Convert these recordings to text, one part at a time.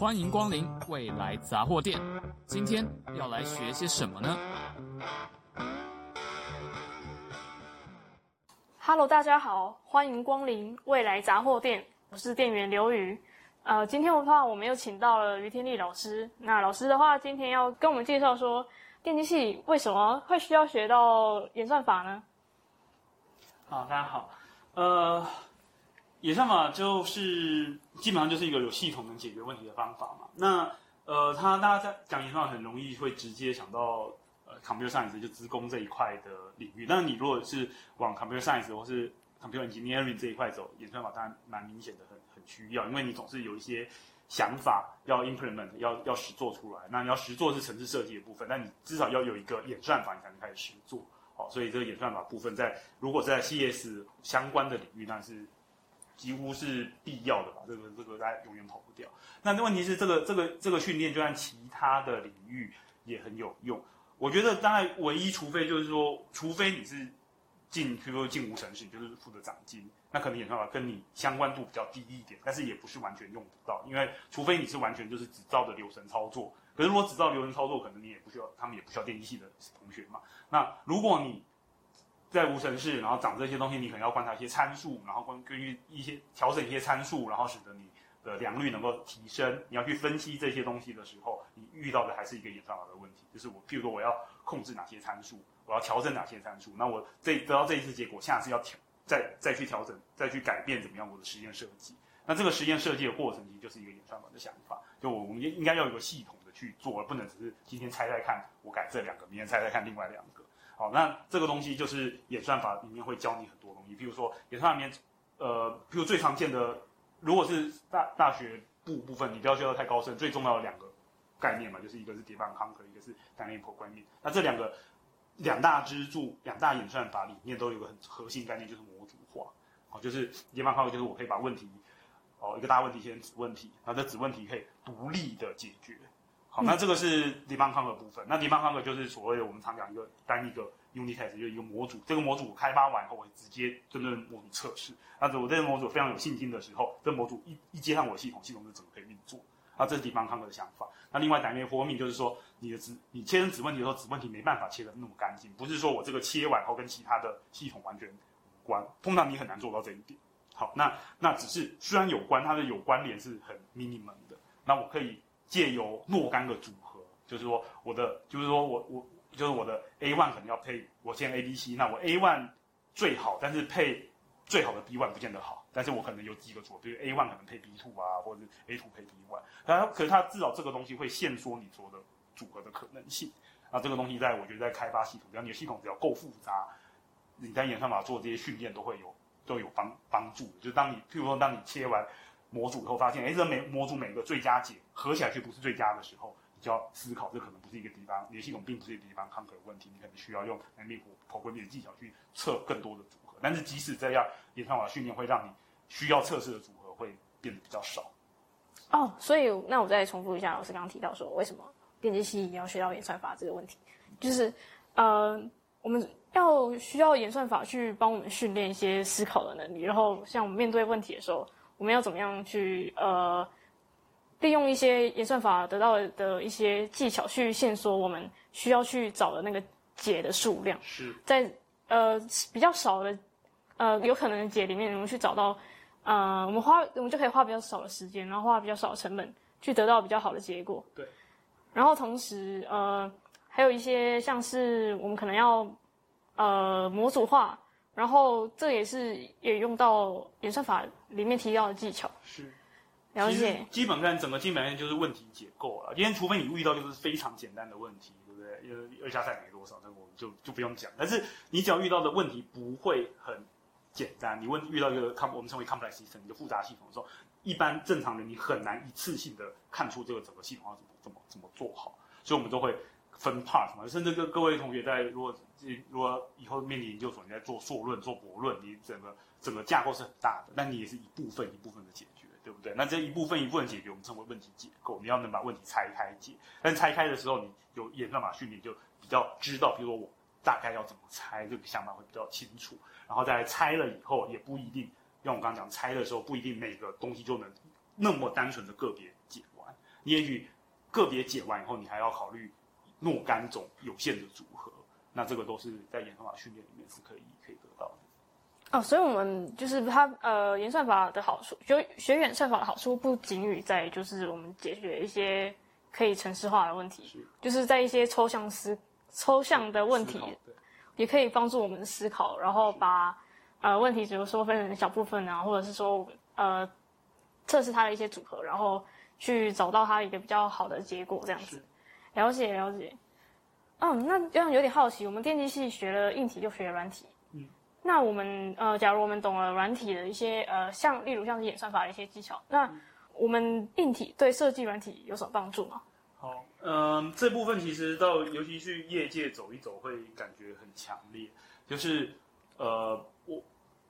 欢迎光临未来杂货店。今天要来学些什么呢？Hello，大家好，欢迎光临未来杂货店，我是店员刘瑜。呃，今天的话，我们又请到了于天丽老师。那老师的话，今天要跟我们介绍说，电机系为什么会需要学到演算法呢？好，大家好。呃，演算法就是基本上就是一个有系统能解决问题的方法嘛。那呃，他大家在讲演算法很容易会直接想到呃，computer science 就资工这一块的领域。但是你如果是往 computer science 或是 computer engineering 这一块走，演算法当然蛮明显的很很。需要，因为你总是有一些想法要 implement，要要实做出来。那你要实做是程式设计的部分，但你至少要有一个演算法，你才能开始实做。好，所以这个演算法部分在如果在 CS 相关的领域，那是几乎是必要的吧？这个这个大家永远跑不掉。那问题是，这个这个这个训练，就算其他的领域也很有用。我觉得当然唯一，除非就是说，除非你是。进，比如说进无尘室，就是负责长进，那可能演算法跟你相关度比较低一点，但是也不是完全用不到，因为除非你是完全就是只照着流程操作，可是如果只照流程操作，可能你也不需要，他们也不需要电机系的同学嘛。那如果你在无尘室，然后长这些东西，你可能要观察一些参数，然后根根据一些调整一些参数，然后使得你的良率能够提升。你要去分析这些东西的时候，你遇到的还是一个演算法的问题，就是我，譬如说我要控制哪些参数。我要调整哪些参数？那我这得到这一次结果，下次要调，再再去调整，再去改变怎么样我的实验设计？那这个实验设计的过程，其实就是一个演算法的想法。就我们应应该要有个系统的去做，而不能只是今天猜猜看，我改这两个，明天猜猜看另外两个。好，那这个东西就是演算法里面会教你很多东西。譬如说，演算法里面，呃，譬如最常见的，如果是大大学部部分，你不要学到太高深，最重要的两个概念嘛，就是一个是 debug conquer，一个是 dynamic programming。那这两个。两大支柱、两大演算法里面都有个很核心概念，就是模组化。好，就是 debug conquer，就是我可以把问题，哦，一个大问题先子问题，然后这子问题可以独立的解决。好，那这个是 debug conquer 的部分。那 debug conquer 就是所谓的我们常讲一个单一个 unit test，就是一个模组。这个模组开发完后，我会直接针对模组测试。那我这个模组非常有信心的时候，这个模组一一接上我的系统，系统就整个可以运作。那这是 debug conquer 的想法。那另外 dynamic programming 就是说，你的子你切成子问题的时候，子问题没办法切得那么干净，不是说我这个切完后跟其他的系统完全无关，通常你很难做到这一点。好，那那只是虽然有关，它的有关联是很 minimum 的。那我可以借由若干个组合，就是说我的，就是说我我就是我的 A one 可能要配我先 A B C，那我 A one 最好，但是配最好的 B one 不见得好。但是我可能有几个组合，比如 A one 可能配 B two 啊，或者是 A two 配 B one，它可是它至少这个东西会限缩你做的组合的可能性。啊，这个东西在我觉得在开发系统，只要你的系统只要够复杂，你在演算法做这些训练都会有都有帮帮助。就当你譬如说当你切完模组以后，发现哎，这每模组每个最佳解合起来却不是最佳的时候，你就要思考这可能不是一个地方，你的系统并不是一个地方 conquer 问题，你可能需要用 dynamic programming 的技巧去测更多的组合。但是即使这样，演算法训练会让你需要测试的组合会变得比较少。哦，所以那我再重复一下老师刚刚提到说，为什么电机系要学到演算法这个问题，就是呃，我们要需要演算法去帮我们训练一些思考的能力，然后像我们面对问题的时候，我们要怎么样去呃，利用一些演算法得到的一些技巧去限缩我们需要去找的那个解的数量，是在呃比较少的。呃，有可能的解里面，我们去找到，呃，我们花我们就可以花比较少的时间，然后花比较少的成本，去得到比较好的结果。对。然后同时，呃，还有一些像是我们可能要，呃，模组化，然后这也是也用到演算法里面提到的技巧。是。了解。基本上整个基本上就是问题解构了。今天除非你遇到就是非常简单的问题，对不对？因为二加三没多少，那我们就就不用讲。但是你只要遇到的问题不会很。简单，你问遇到一个 com 我们称为 complex system 一个复杂系统的时候，一般正常人你很难一次性的看出这个整个系统要怎么怎么怎么做好，所以我们都会分 part 嘛，甚至跟各位同学在如果如果以后面临研究所，你在做硕论、做博论，你整个整个架构是很大的，那你也是一部分一部分的解决，对不对？那这一部分一部分解决，我们称为问题解构，你要能把问题拆开解，但拆开的时候，你有演算法训练就比较知道，比如说我大概要怎么拆，这个想法会比较清楚。然后再拆了以后，也不一定，像我刚刚讲拆的时候，不一定每个东西就能那么单纯的个别解完。你也许个别解完以后，你还要考虑若干种有限的组合。那这个都是在演算法训练里面是可以可以得到的。哦，所以我们就是它呃，演算法的好处，学学演算法的好处不仅于在就是我们解决一些可以程式化的问题，是就是在一些抽象思抽象的问题，也可以帮助我们思考，然后把呃问题，比如说分成小部分啊，或者是说呃测试它的一些组合，然后去找到它一个比较好的结果，这样子。了解了解。嗯，那这样有点好奇，我们电机系学了硬体就学了软体。嗯那我们呃，假如我们懂了软体的一些呃，像例如像是演算法的一些技巧，那我们硬体对设计软体有什么帮助吗？好，嗯，这部分其实到尤其去业界走一走，会感觉很强烈。就是呃，我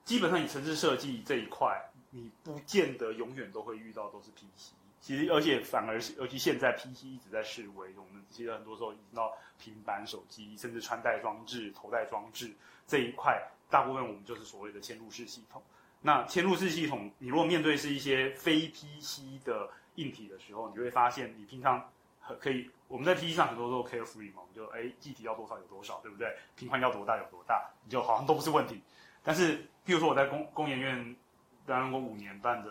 基本上你城市设计这一块，你不见得永远都会遇到都是 PC。其实而且反而是，尤其现在 PC 一直在式微，我们其实很多时候移到平板、手机，甚至穿戴装置、头戴装置这一块。大部分我们就是所谓的嵌入式系统。那嵌入式系统，你如果面对是一些非 PC 的硬体的时候，你就会发现，你平常可以我们在 PC 上很多都 carefree 嘛，我们就哎，记忆体要多少有多少，对不对？平宽要多大有多大，你就好像都不是问题。但是，譬如说我在工工研院担任过五年半的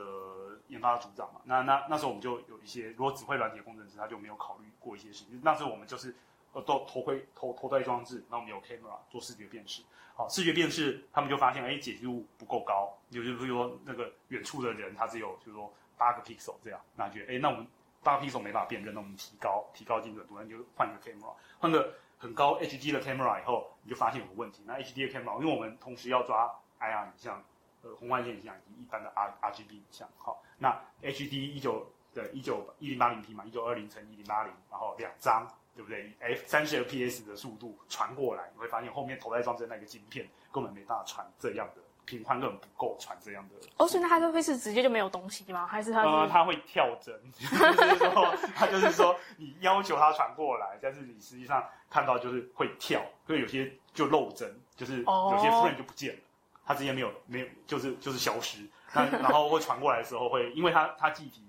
研发组长嘛，那那那时候我们就有一些，如果只会软体的工程师，他就没有考虑过一些事情。那时候我们就是呃，都头盔头头戴装置，那我们有 camera 做视觉辨识。好，视觉辨识，他们就发现，哎，解析度不够高，就就是说那个远处的人他只有就是说八个 pixel 这样，那觉得，哎，那我们八个 pixel 没法辨认，那我们提高提高精准度，那就换个 camera，换个很高 HD 的 camera 以后，你就发现有个问题。那 HD 的 camera，因为我们同时要抓 IR 影像、呃红外线影像以及一般的 R RGB 影像，好，那 HD 一九的一九一零八零 P 嘛，一九二零乘一零八零，然后两张。对不对？F 三十 FPS 的速度传过来，你会发现后面头戴装置那个晶片根本没办法传这样的频宽，根本不够传这样的。哦，所以那它会是直接就没有东西吗？还是它？呃，它会跳帧，就是说，它就是说，你要求它传过来，但是你实际上看到就是会跳，所以有些就漏帧，就是有些 frame 就不见了，它直接没有没有，就是就是消失。那然后会传过来的时候会，因为它它记忆体。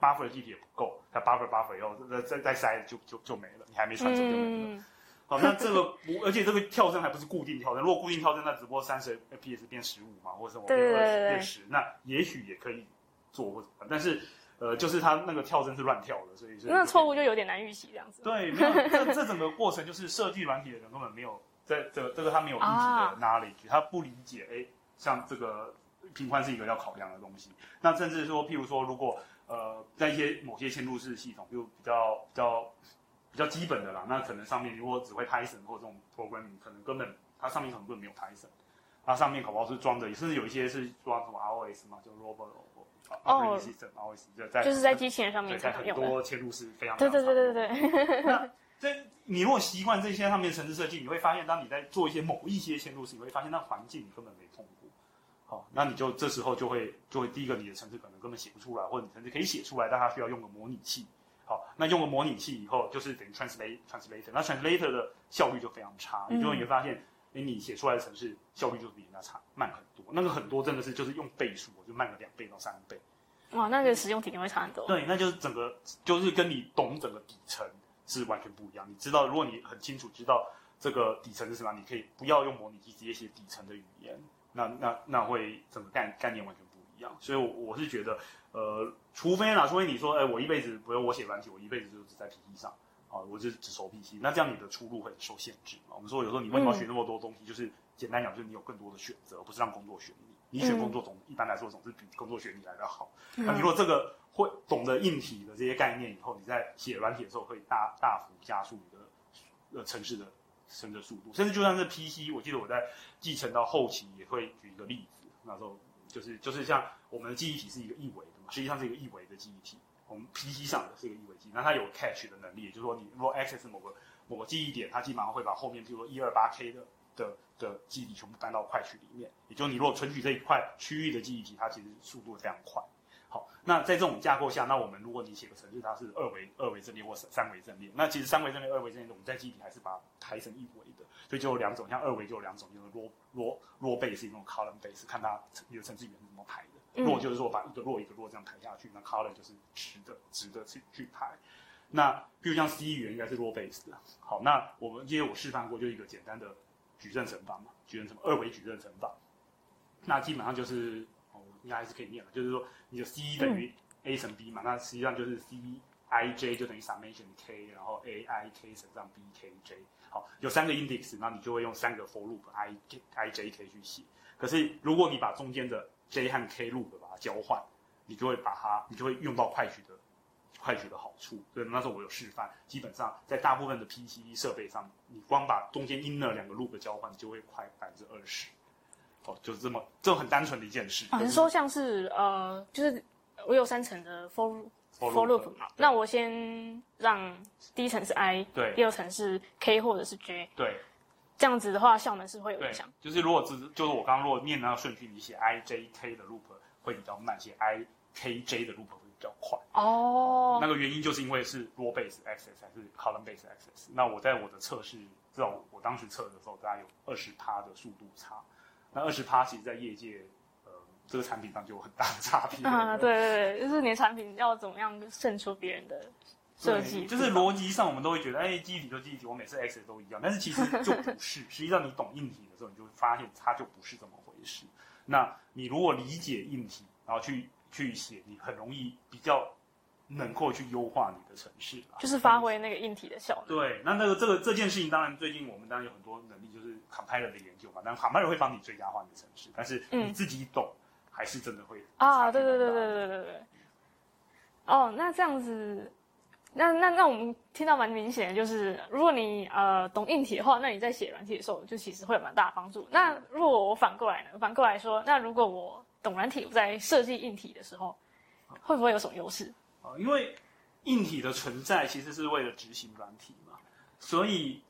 buffer 的记忆体也不够，它 buffer buffer 以后再再再塞就就就没了，你还没传走就没了。嗯、好，那这个而且这个跳帧还不是固定跳帧，如果固定跳帧，那只不过三十 fps 变十五嘛，或者什么变二十变十，那也许也可以做或者，但是呃，就是它那个跳帧是乱跳的，所以那错误就有点难预期这样子。对，没有这这整个过程就是设计软体的人根本没有在这这个他没有硬体的 knowledge，、啊、他不理解哎，像这个频宽是一个要考量的东西，那甚至说譬如说如果。呃，在一些某些嵌入式系统，就比较比较比较基本的啦。那可能上面如果只会 Python 或这种 programming，可能根本它上面可能根本没有 Python。它上面搞不好是装的，甚至有一些是装什么 ROS 嘛，就 Robot ROS，就在就是在机器人上面在很多嵌入式非常对对对对对。那这你如果习惯这些上面的程式设计，你会发现，当你在做一些某一些嵌入时，你会发现那环境你根本没碰过。好，那你就这时候就会就会第一个，你的城市可能根本写不出来，或者你程式可以写出来，但它需要用个模拟器。好，那用个模拟器以后，就是等于 translate translator，那 translator 的效率就非常差，也就会发现，哎，你写出来的程式效率就比人家差，慢很多。那个很多真的是就是用倍数，就慢了两倍到三倍。哇，那个使用体验会差很多。对，那就是整个就是跟你懂整个底层是完全不一样。你知道，如果你很清楚知道这个底层是什么，你可以不要用模拟器，直接写底层的语言。那那那会整个概概念完全不一样，所以我，我是觉得，呃，除非啦，除非你说，哎，我一辈子不用我写软体，我一辈子就只在 PC 上，啊，我就只熟 PC，那这样你的出路会受限制嘛。我们说，有时候你为什么要学那么多东西？就是简单讲，就是你有更多的选择，不是让工作选你，你选工作总、嗯、一般来说总是比工作选你来得好。嗯、那你如果这个会懂得硬体的这些概念以后，你在写软体的时候会大大幅加速你的呃城市的。升的速度，甚至就算是 PC，我记得我在继承到后期也会举一个例子，那时候就是就是像我们的记忆体是一个一维的嘛，实际上是一个一维的记忆体，我们 PC 上的是一个一维记忆，那它有 cache 的能力，也就是说你如果 access 某个某个记忆点，它基本上会把后面比如说一二八 K 的的的记忆体全部搬到快区里面，也就是你如果存取这一块区域的记忆体，它其实速度非常快。好，那在这种架构下，那我们如果你写个程序，它是二维二维阵列或三维阵列，那其实三维阵列、二维阵列，我们在记忆体还是把它排成一维的，所以就有两种，像二维就有两种，就是 raw raw raw base 一种 column base，看它你的程式语言是怎么排的。，row 就是说把一个 row 一个 row 这样排下去，那 column 就是直的直的去去排。那比如像 C 语言应该是 row based 的。好，那我们因为我示范过，就一个简单的矩阵乘法嘛，矩阵乘法二维矩阵乘法。那基本上就是哦，应该还是可以念了，就是说你的 C 等于 A 乘 B 嘛，嗯、那实际上就是 C I J 就等于 summation K，然后 A I K 乘上 B K J。好，有三个 index，那你就会用三个 for loop I I J K 去写。可是如果你把中间的 J 和 K loop 把它交换，你就会把它，你就会用到快取的。快取的好处，对，那时候我有示范，基本上在大部分的 PCE 设备上，你光把中间 inner 两个 loop 交换，就会快百分之二十。哦，就是这么，这很单纯的一件事。啊，你说像是呃，就是我有三层的 for for, loop 嘛，那我先让第一层是 i，对，第二层是 k 或者是 j，对，这样子的话效能是会有影响。就是如果只是就是我刚刚如果念那个顺序，你写 i j k 的 loop 会比较慢，写 i k j 的 loop。比较快哦，那个原因就是因为是 raw based access 还是 column based access。那我在我的测试，知道我当时测的时候，大概有二十趴的速度差。那二十趴其实，在业界，呃，这个产品上就有很大的差别。啊，对对对，就是你的产品要怎么样胜出别人的设计？就是逻辑上，我们都会觉得，哎，记忆体就记忆体，我每次 access 都一样。但是其实就不是，实际上你懂硬体的时候，你就会发现它就不是这么回事。那你如果理解硬体，然后去。去写，你很容易比较能够去优化你的程式，就是发挥那个硬体的效能。对，那那个这个这件事情，当然最近我们当然有很多能力，就是 compiler 的研究嘛。但 compiler 会帮你最佳化你的程式，但是你自己懂，嗯、还是真的会啊？对对对对对对对。哦，那这样子，那那那我们听到蛮明显的，就是如果你呃懂硬体的话，那你在写软体的时候，就其实会有蛮大的帮助。那如果我反过来呢？反过来说，那如果我懂软体，在设计硬体的时候，会不会有什么优势？啊，因为硬体的存在其实是为了执行软体嘛，所以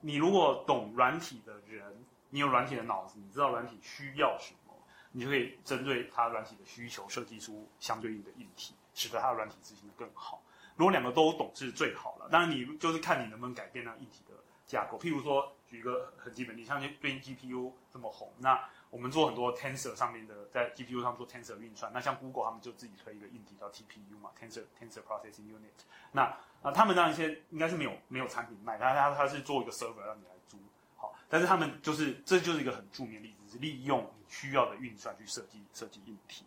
你如果懂软体的人，你有软体的脑子，你知道软体需要什么，你就可以针对它软体的需求设计出相对应的硬体，使得它的软体执行的更好。如果两个都懂是最好了，当然你就是看你能不能改变那硬体的架构。譬如说，举一个很基本，你像最近 GPU 这么红，那我们做很多 Tensor 上面的，在 GPU 上做 Tensor 运算。那像 Google 他们就自己推一个硬体叫 TPU 嘛，Tensor Tensor Processing Unit。那啊，他们那一些应该是没有没有产品卖，他他他是做一个 server 让你来租，好，但是他们就是这就是一个很著名的例子，是利用你需要的运算去设计设计硬体。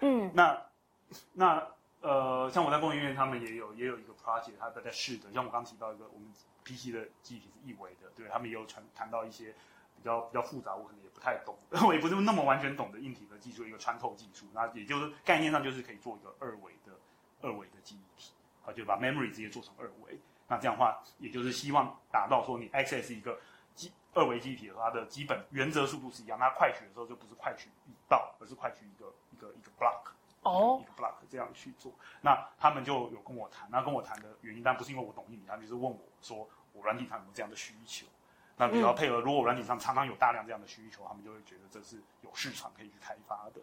嗯，那那呃，像我在工研院，他们也有也有一个 project，他在在试的，像我刚刚提到一个我们 PC 的记忆体是一维的，对他们也有谈谈到一些。比较比较复杂，我可能也不太懂，我也不是那么完全懂得硬体的技术，一个穿透技术，那也就是概念上就是可以做一个二维的二维的记忆体，啊，就把 memory 直接做成二维，那这样的话，也就是希望达到说你 access 一个基二维记忆体的话，它的基本原则速度是一样，那快取的时候就不是快取一道，而是快取一个一个一个 block，哦，一个 block 这样去做，那他们就有跟我谈，那跟我谈的原因，但不是因为我懂硬体，他们就是问我说，我软体上有没有这样的需求。那比较配合，如果软体上常常有大量这样的需求，他们就会觉得这是有市场可以去开发的。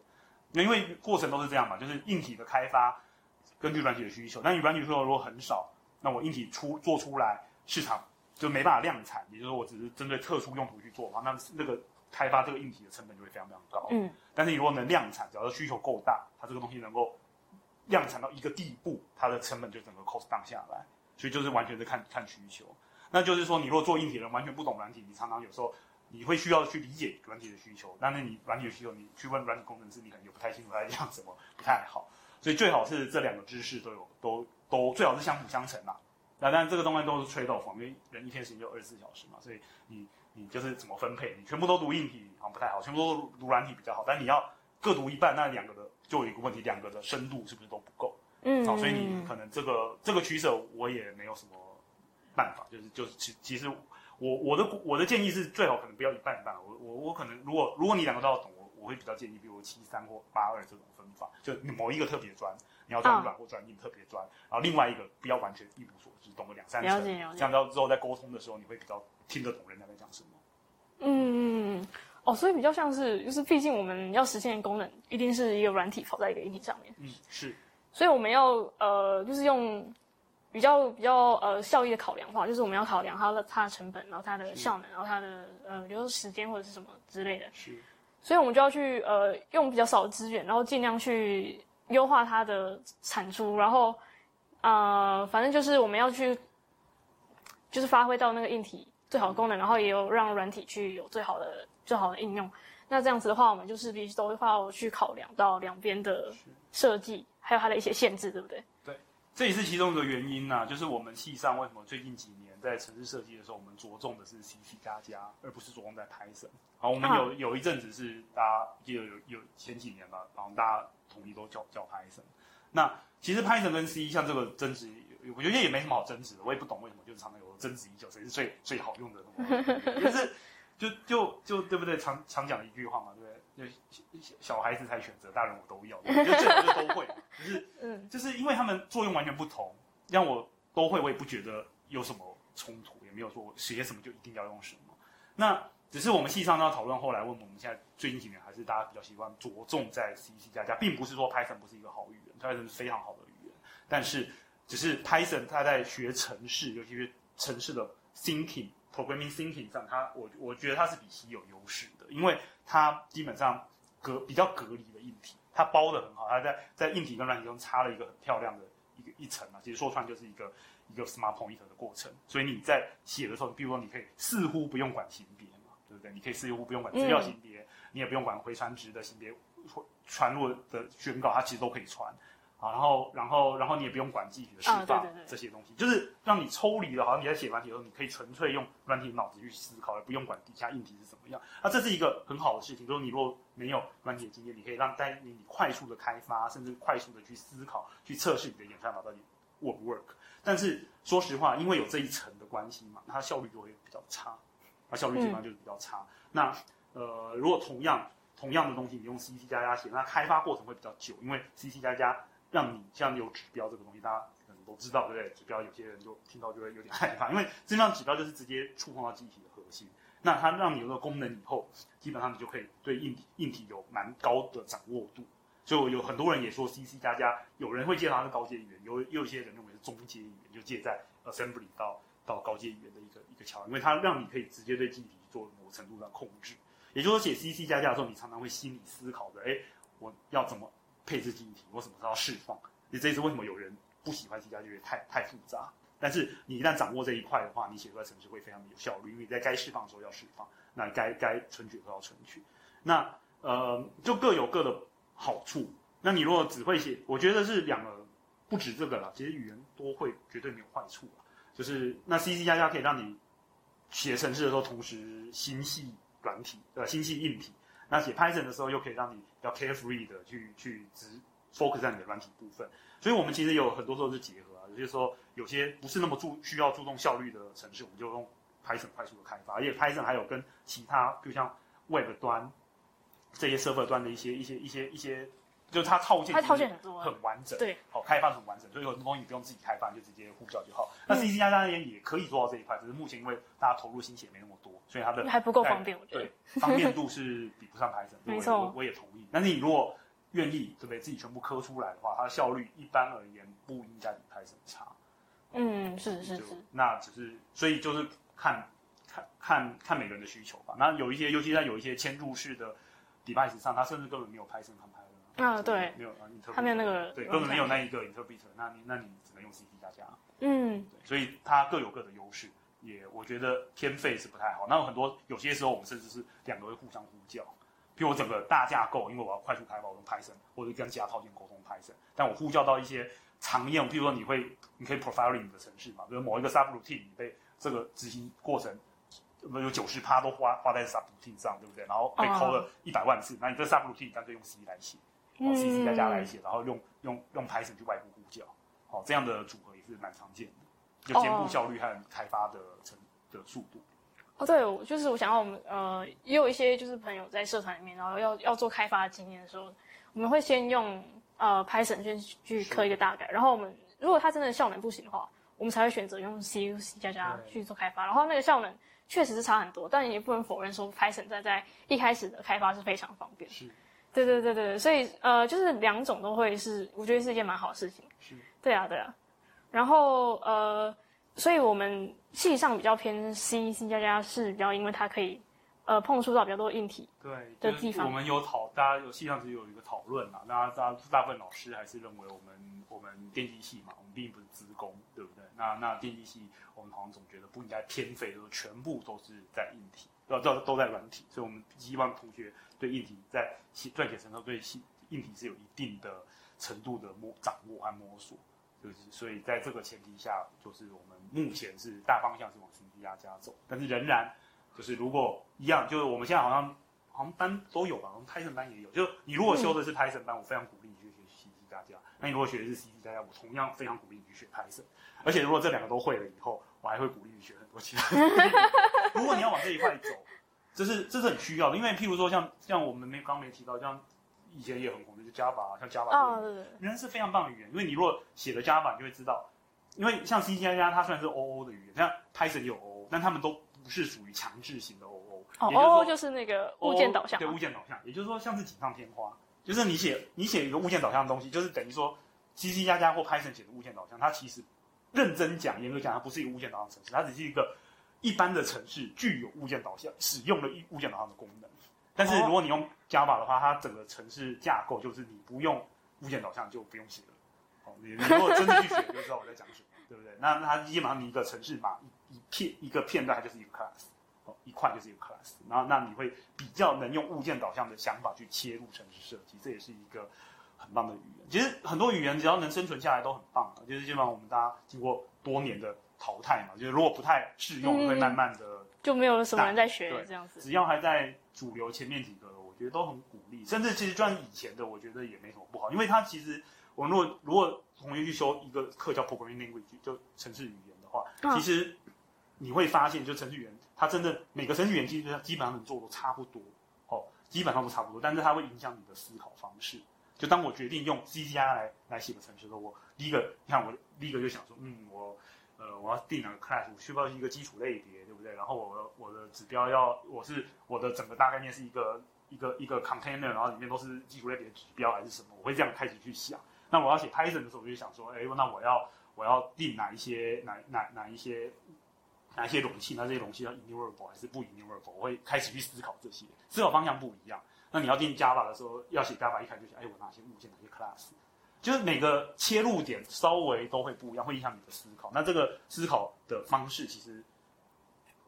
那因为过程都是这样嘛，就是硬体的开发根据软体的需求，那你软体需求如果很少，那我硬体出做出来市场就没办法量产，也就是说我只是针对特殊用途去做的话，那那个开发这个硬体的成本就会非常非常高。嗯，但是你如果能量产，只要是需求够大，它这个东西能够量产到一个地步，它的成本就整个 cost down 下来，所以就是完全是看看需求。那就是说，你如果做硬体的人完全不懂软体，你常常有时候你会需要去理解软体的需求，但是你软体的需求，你去问软体工程师，你可能就不太清楚他在讲什么，不太好。所以最好是这两个知识都有，都都最好是相辅相成啦。那当然这个东西都是 trade off，因为人一天时间就二十四小时嘛，所以你你就是怎么分配，你全部都读硬体好像不太好，全部都读软体比较好。但你要各读一半，那两个的就有一个问题，两个的深度是不是都不够？嗯，好，所以你可能这个这个取舍我也没有什么。办法就是就是其其实我我的我的建议是最好可能不要一半一半，我我我可能如果如果你两个都要懂，我我会比较建议，比如七三或八二这种分法，就你某一个特别专，你要专软或专硬特别专，然后另外一个不要完全一无所知，懂个两三成，了解了解，这样到之后在沟通的时候你会比较听得懂人家在讲什么。嗯哦，所以比较像是就是毕竟我们要实现的功能一定是一个软体跑在一个硬体上面，嗯是，所以我们要呃就是用。比较比较呃效益的考量的话，就是我们要考量它的它的成本，然后它的效能，然后它的呃比如说时间或者是什么之类的。是。所以我们就要去呃用比较少的资源，然后尽量去优化它的产出，然后呃反正就是我们要去就是发挥到那个硬体最好的功能，然后也有让软体去有最好的最好的应用。那这样子的话，我们就是必须都会要去考量到两边的设计，还有它的一些限制，对不对？对，这也是其中一个原因呐、啊，就是我们系上为什么最近几年在城市设计的时候，我们着重的是 C C 加加，而不是着重在 Python。好，我们有、啊、有一阵子是大家记得有有，有前几年吧，然后大家统一都叫叫 Python。那其实 Python 跟 C 像这个争执，我觉得也没什么好争执的。我也不懂为什么就是常常有争执已久，谁是最最好用的东西，就是就就就对不对？常常讲的一句话嘛，对不对？就小孩子才选择，大人我都要，就最好就都会。可是，嗯，就是因为他们作用完全不同，让我都会，我也不觉得有什么冲突，也没有说我学什么就一定要用什么。那只是我们系上要讨论，后来问我们现在最近几年还是大家比较习惯着重在 C C 加加，并不是说 Python 不是一个好语言，Python 是非常好的语言，但是只是 Python 它在学程式，尤其是城市的 thinking。Programming thinking 上，它我我觉得它是比 C 有优势的，因为它基本上隔比较隔离的硬体，它包得很好，它在在硬体跟软体中插了一个很漂亮的一个一层嘛，其实说穿就是一个一个 smart pointer 的过程，所以你在写的时候，比如说你可以似乎不用管型别嘛，对不对？你可以似乎不用管资料型别，你也不用管回传值的型别，传入的宣告它其实都可以传。好，然后，然后，然后你也不用管记忆体的释放这些东西，就是让你抽离了。好像你在写软体的时候，你可以纯粹用软体的脑子去思考，而不用管底下硬体是怎么样。那这是一个很好的事情，就是你如果没有软体的经验，你可以让带领你快速的开发，甚至快速的去思考、去测试你的演算法到底 work 不 work。但是说实话，因为有这一层的关系嘛，它效率就会比较差，它效率基本上就是比较差。嗯、那呃，如果同样同样的东西你用 C C 加加写，那开发过程会比较久，因为 C C 加加。让你像有指标这个东西，大家可能都知道，对不对？指标有些人就听到就会有点害怕，因为这张指标就是直接触碰到记忆体的核心。那它让你有了功能以后，基本上你就可以对硬体硬体有蛮高的掌握度。就有很多人也说 C C 加加，有人会介绍它是高阶语言，有有一些人认为是中阶语言，就介在 assembly 到到高阶语言的一个一个桥，因为它让你可以直接对记忆体做某程度上控制。也就是说，写 C C 加加的时候，你常常会心里思考的，哎，我要怎么？配置记忆体，我什么时候要释放？你这也是为什么有人不喜欢 C 加加，觉得太太复杂。但是你一旦掌握这一块的话，你写出来程式会非常的有效率，因为你在该释放的时候要释放，那该该存取都要存取。那呃，就各有各的好处。那你如果只会写，我觉得是两个不止这个了。其实语言多会绝对没有坏处。就是那 C C 加加可以让你写程式的时候，同时心系软体，呃，心系硬体。那写 Python 的时候，又可以让你比较 carefree 的去去只 focus 在你的软体部分。所以我们其实有很多时候是结合啊，有些时候有些不是那么注需要注重效率的城市，我们就用 Python 快速的开发。而且 Python 还有跟其他，就像 Web 端这些 server 端的一些一些一些一些，就是它套件它套件很多，很完整，对，好开发很完整，所以有很多东西你不用自己开发，你就直接呼叫就好。那 C C 加加也也可以做到这一块，只是目前因为大家投入心血没那么多。所以它的 还不够方便，我觉得对方便度是比不上 Python，没错我，我也同意。但是你如果愿意，对不对？自己全部磕出来的话，它的效率一般而言不应该比 Python 差。嗯，是是是。那只是所以就是看看看看每个人的需求吧。那有一些，尤其在有一些嵌入式的 device 上，它甚至根本没有 Python 航拍的。啊，对，没有啊，它没有那个，对，根本没有那一个 interpreter。那你那你只能用 C C 加加。嗯，对，所以它各有各的优势。也我觉得偏费是不太好。那有很多有些时候我们甚至是两个会互相呼叫。比如我整个大架构，因为我要快速开发，我用 Python，或者跟其他套件沟通 Python。但我呼叫到一些常用，譬如说你会，你可以 profiling 你的程式嘛，比如某一个 subroutine 你被这个执行过程，有九十趴都花花在 subroutine 上，对不对？然后被扣了一百万次，那、uh. 你这 subroutine 干脆用 C 来写，哦，C 加加来写，然后用用用 Python 去外部呼叫，好，这样的组合也是蛮常见的。就兼顾效率和开发的成的速度。哦，对，就是我想要我们呃，也有一些就是朋友在社团里面，然后要要做开发的经验的时候，我们会先用呃 Python 先去刻一个大概，然后我们如果它真的效能不行的话，我们才会选择用 C、C 加加去做开发。然后那个效能确实是差很多，但也不能否认说 Python 在在一开始的开发是非常方便。是，对对对对，所以呃，就是两种都会是，我觉得是一件蛮好的事情。是，对啊，对啊。然后呃，所以我们系上比较偏 C C 加加是比较，因为它可以呃碰触到比较多硬体对的地方。我们有讨，大家有系上是有一个讨论嘛，大家大大部分老师还是认为我们我们电机系嘛，我们并不是资工，对不对？那那电机系我们好像总觉得不应该偏废，就是全部都是在硬体，都都都在软体，所以我们希望同学对硬体在撰写程度对硬体是有一定的程度的摸掌握和摸索。就是，所以在这个前提下，就是我们目前是大方向是往 C C 加加走，但是仍然就是如果一样，就是我们现在好像好像班都有吧，我们 Python 班也有。就你如果修的是 Python 班，我非常鼓励你去学 C C 加加。那你如果学的是 C 加加，我同样非常鼓励你去学 Python。而且如果这两个都会了以后，我还会鼓励你学很多其他。如果你要往这一块走，这是这是很需要的，因为譬如说像像我们没刚没提到像。以前也很红的，就是 Java，像 Java，哦，对对，仍然是非常棒的语言。因为你如果写了 Java，你就会知道，因为像 C 加加，它虽然是 OO 的语言，像 Python 也有 OO，但他们都不是属于强制型的 OO。哦，OO 就是那个物件导向。对，物件导向，也就是说像是锦上添花，就是你写你写一个物件导向的东西，就是等于说 C C 加加或 Python 写的物件导向，它其实认真讲，严格讲，它不是一个物件导向程式，它只是一个一般的程式，具有物件导向，使用了物件导向的功能。但是如果你用 Java 的话，它整个程式架构就是你不用物件导向就不用写了。哦，你如果真的去写，就知道我在讲什么，对不对？那那它基本上你一个程式码片一个片段，它就是一个 class，哦，一块就是一个 class。然后那你会比较能用物件导向的想法去切入城市设计，这也是一个很棒的语言。其实很多语言只要能生存下来都很棒的，就是基本上我们大家经过多年的淘汰嘛，就是如果不太适用，会慢慢的。嗯就没有什么人在学这样子。只要还在主流前面几个，我觉得都很鼓励。甚至其实就算以前的，我觉得也没什么不好。因为它其实，我们如果如果同学去修一个课叫 Programming Language，就程式语言的话，其实你会发现，就程序员，他，真的每个程式语言其实基本上做都差不多，哦，基本上都差不多。但是它会影响你的思考方式。就当我决定用 C C R 来来写个程序的时候，我第一个，你看我第一个就想说，嗯，我呃我要定哪个 class，我需要一个基础类别。对不对，然后我我的指标要，我是我的整个大概念是一个一个一个 container，然后里面都是基础类别的指标还是什么？我会这样开始去想。那我要写 Python 的时候，我就想说，哎，那我要我要定哪一些哪哪哪一些哪些容器？那这些容器要 enumerable 还是不 enumerable？我会开始去思考这些，思考方向不一样。那你要定 Java 的时候，要写 Java 一开始就想，哎，我哪些物件哪些 class？就是每个切入点稍微都会不一样，会影响你的思考。那这个思考的方式其实。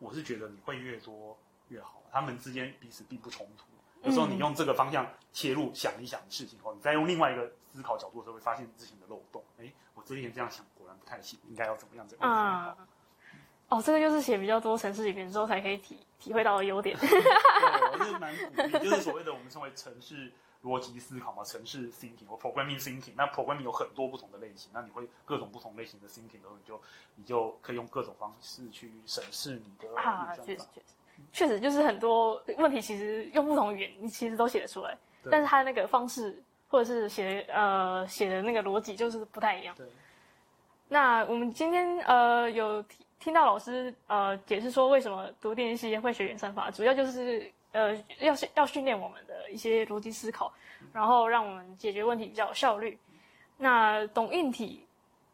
我是觉得你会越多越好，他们之间彼此并不冲突。有时候你用这个方向切入想一想事情后，你再用另外一个思考角度的时候，会发现事情的漏洞。哎，我之前这样想果然不太行，应该要怎么样怎么样？啊，哦，这个就是写比较多城市语言之后才可以体体会到的优点。对，我是蛮鼓励，就是所谓的我们称为城市。逻辑思考嘛，城市 thinking 或 programming thinking，那 programming 有很多不同的类型，那你会各种不同类型的 thinking，然后你就你就可以用各种方式去审视你的啊，确实确实确实就是很多问题，其实用不同语言你其实都写得出来，但是它那个方式或者是写呃写的那个逻辑就是不太一样。对。那我们今天呃有听听到老师呃解释说为什么读电机系会学演算法，主要就是。呃，要是要训练我们的一些逻辑思考，然后让我们解决问题比较有效率。那懂硬体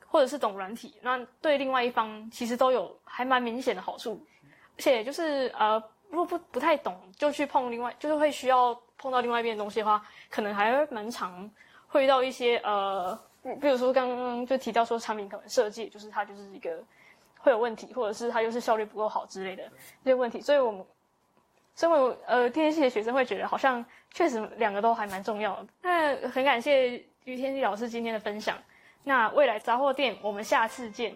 或者是懂软体，那对另外一方其实都有还蛮明显的好处。而且就是呃，如果不不太懂，就去碰另外，就是会需要碰到另外一边的东西的话，可能还蛮常会遇到一些呃，比如说刚刚就提到说产品可能设计，就是它就是一个会有问题，或者是它又是效率不够好之类的这些问题，所以我们。身为呃电机系的学生会觉得好像确实两个都还蛮重要的。那很感谢于天气老师今天的分享。那未来杂货店，我们下次见。